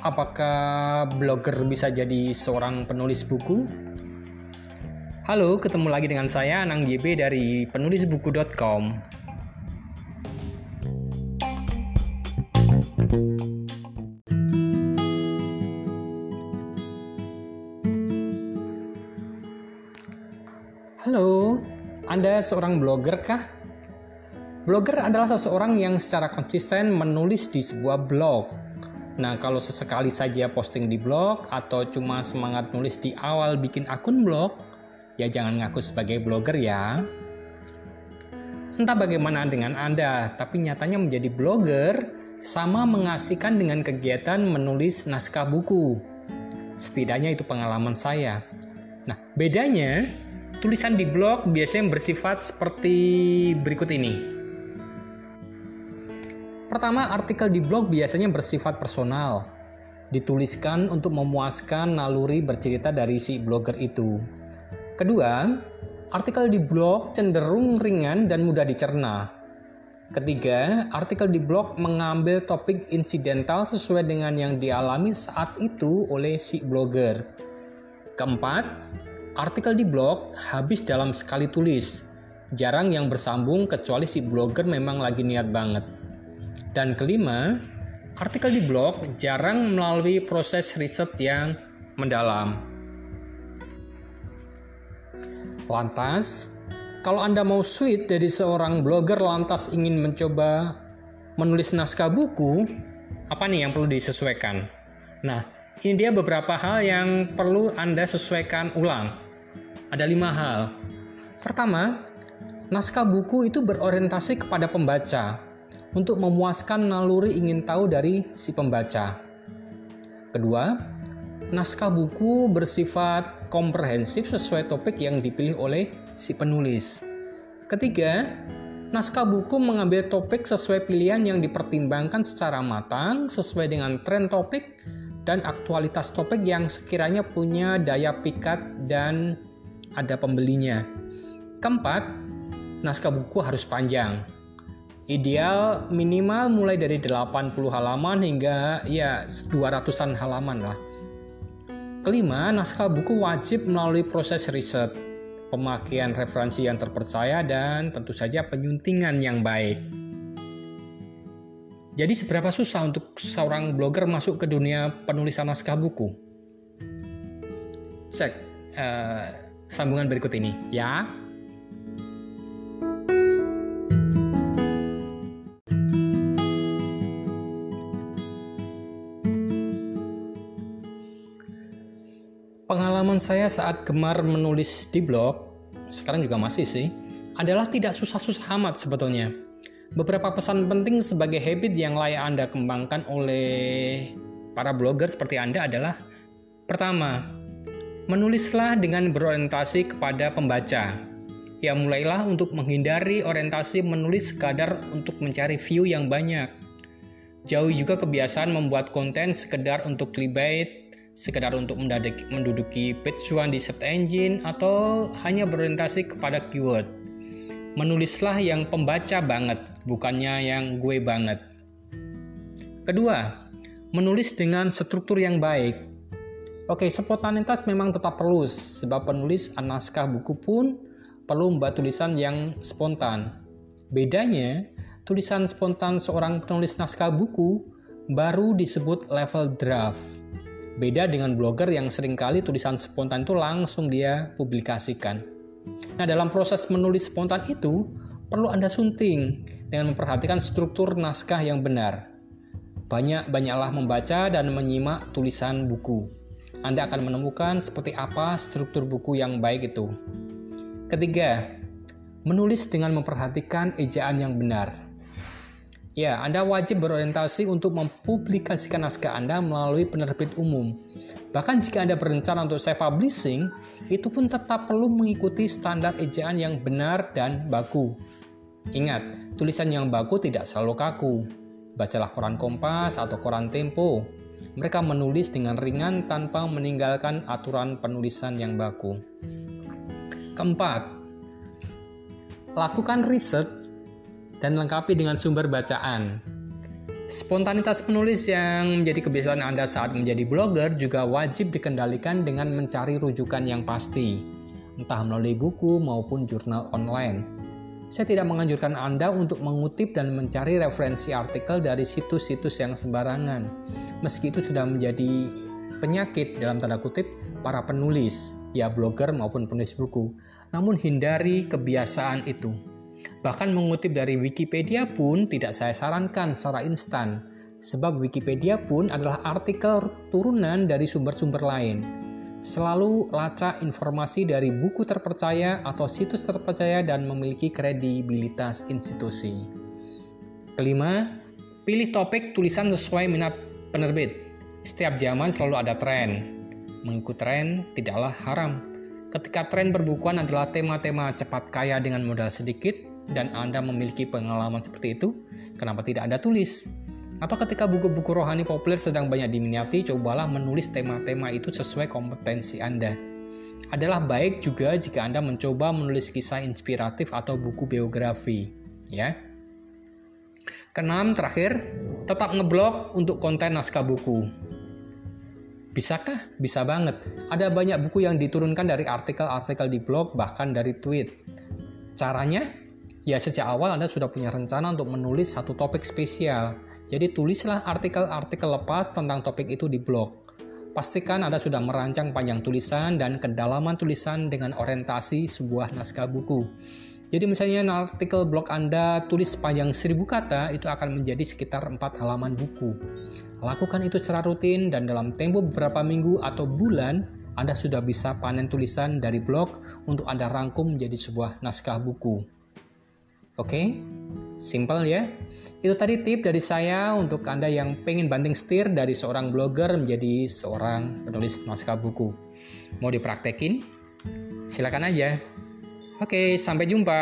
Apakah blogger bisa jadi seorang penulis buku? Halo, ketemu lagi dengan saya Anang JB dari penulisbuku.com. Halo, Anda seorang blogger kah? Blogger adalah seseorang yang secara konsisten menulis di sebuah blog Nah, kalau sesekali saja posting di blog atau cuma semangat nulis di awal bikin akun blog, ya jangan ngaku sebagai blogger ya. Entah bagaimana dengan Anda, tapi nyatanya menjadi blogger sama mengasihkan dengan kegiatan menulis naskah buku. Setidaknya itu pengalaman saya. Nah, bedanya tulisan di blog biasanya bersifat seperti berikut ini. Pertama, artikel di blog biasanya bersifat personal, dituliskan untuk memuaskan naluri bercerita dari si blogger itu. Kedua, artikel di blog cenderung ringan dan mudah dicerna. Ketiga, artikel di blog mengambil topik insidental sesuai dengan yang dialami saat itu oleh si blogger. Keempat, artikel di blog habis dalam sekali tulis. Jarang yang bersambung kecuali si blogger memang lagi niat banget. Dan kelima, artikel di blog jarang melalui proses riset yang mendalam. Lantas, kalau Anda mau sweet dari seorang blogger lantas ingin mencoba menulis naskah buku, apa nih yang perlu disesuaikan? Nah, ini dia beberapa hal yang perlu Anda sesuaikan ulang. Ada lima hal. Pertama, naskah buku itu berorientasi kepada pembaca, untuk memuaskan naluri ingin tahu dari si pembaca. Kedua, naskah buku bersifat komprehensif sesuai topik yang dipilih oleh si penulis. Ketiga, naskah buku mengambil topik sesuai pilihan yang dipertimbangkan secara matang sesuai dengan tren topik dan aktualitas topik yang sekiranya punya daya pikat dan ada pembelinya. Keempat, naskah buku harus panjang Ideal minimal mulai dari 80 halaman hingga ya 200-an halaman lah. Kelima, naskah buku wajib melalui proses riset, pemakaian referensi yang terpercaya dan tentu saja penyuntingan yang baik. Jadi seberapa susah untuk seorang blogger masuk ke dunia penulisan naskah buku? Cek uh, sambungan berikut ini ya. Saya saat gemar menulis di blog, sekarang juga masih sih, adalah tidak susah-susah amat sebetulnya. Beberapa pesan penting sebagai habit yang layak Anda kembangkan oleh para blogger seperti Anda adalah Pertama, menulislah dengan berorientasi kepada pembaca. Ya mulailah untuk menghindari orientasi menulis sekadar untuk mencari view yang banyak. Jauh juga kebiasaan membuat konten sekedar untuk clickbait sekedar untuk menduduki page one di search engine atau hanya berorientasi kepada keyword. Menulislah yang pembaca banget, bukannya yang gue banget. Kedua, menulis dengan struktur yang baik. Oke, spontanitas memang tetap perlu, sebab penulis naskah buku pun perlu membuat tulisan yang spontan. Bedanya, tulisan spontan seorang penulis naskah buku baru disebut level draft Beda dengan blogger yang sering kali tulisan spontan itu langsung dia publikasikan. Nah, dalam proses menulis spontan itu, perlu Anda sunting dengan memperhatikan struktur naskah yang benar. Banyak-banyaklah membaca dan menyimak tulisan buku. Anda akan menemukan seperti apa struktur buku yang baik itu. Ketiga, menulis dengan memperhatikan ejaan yang benar. Ya, Anda wajib berorientasi untuk mempublikasikan naskah Anda melalui penerbit umum. Bahkan jika Anda berencana untuk self-publishing, itu pun tetap perlu mengikuti standar ejaan yang benar dan baku. Ingat, tulisan yang baku tidak selalu kaku. Bacalah koran Kompas atau koran Tempo. Mereka menulis dengan ringan tanpa meninggalkan aturan penulisan yang baku. Keempat, lakukan riset dan lengkapi dengan sumber bacaan. Spontanitas penulis yang menjadi kebiasaan Anda saat menjadi blogger juga wajib dikendalikan dengan mencari rujukan yang pasti, entah melalui buku maupun jurnal online. Saya tidak menganjurkan Anda untuk mengutip dan mencari referensi artikel dari situs-situs yang sembarangan, meski itu sudah menjadi penyakit dalam tanda kutip para penulis, ya blogger maupun penulis buku. Namun hindari kebiasaan itu. Bahkan mengutip dari Wikipedia pun tidak saya sarankan secara instan, sebab Wikipedia pun adalah artikel turunan dari sumber-sumber lain. Selalu lacak informasi dari buku terpercaya atau situs terpercaya dan memiliki kredibilitas institusi. Kelima, pilih topik tulisan sesuai minat penerbit. Setiap zaman selalu ada tren. Mengikut tren tidaklah haram. Ketika tren perbukuan adalah tema-tema cepat kaya dengan modal sedikit, dan Anda memiliki pengalaman seperti itu, kenapa tidak Anda tulis? Atau ketika buku-buku rohani populer sedang banyak diminati, cobalah menulis tema-tema itu sesuai kompetensi Anda. Adalah baik juga jika Anda mencoba menulis kisah inspiratif atau buku biografi, ya. Keenam, terakhir, tetap ngeblok untuk konten naskah buku. Bisakah? Bisa banget. Ada banyak buku yang diturunkan dari artikel-artikel di blog, bahkan dari tweet. Caranya? Ya sejak awal Anda sudah punya rencana untuk menulis satu topik spesial. Jadi tulislah artikel-artikel lepas tentang topik itu di blog. Pastikan Anda sudah merancang panjang tulisan dan kedalaman tulisan dengan orientasi sebuah naskah buku. Jadi misalnya artikel blog Anda tulis panjang 1000 kata, itu akan menjadi sekitar 4 halaman buku. Lakukan itu secara rutin dan dalam tempo beberapa minggu atau bulan, Anda sudah bisa panen tulisan dari blog untuk Anda rangkum menjadi sebuah naskah buku. Oke, okay? simple ya. Itu tadi tip dari saya untuk Anda yang pengen banting setir dari seorang blogger menjadi seorang penulis naskah buku. Mau dipraktekin? Silakan aja. Oke, sampai jumpa.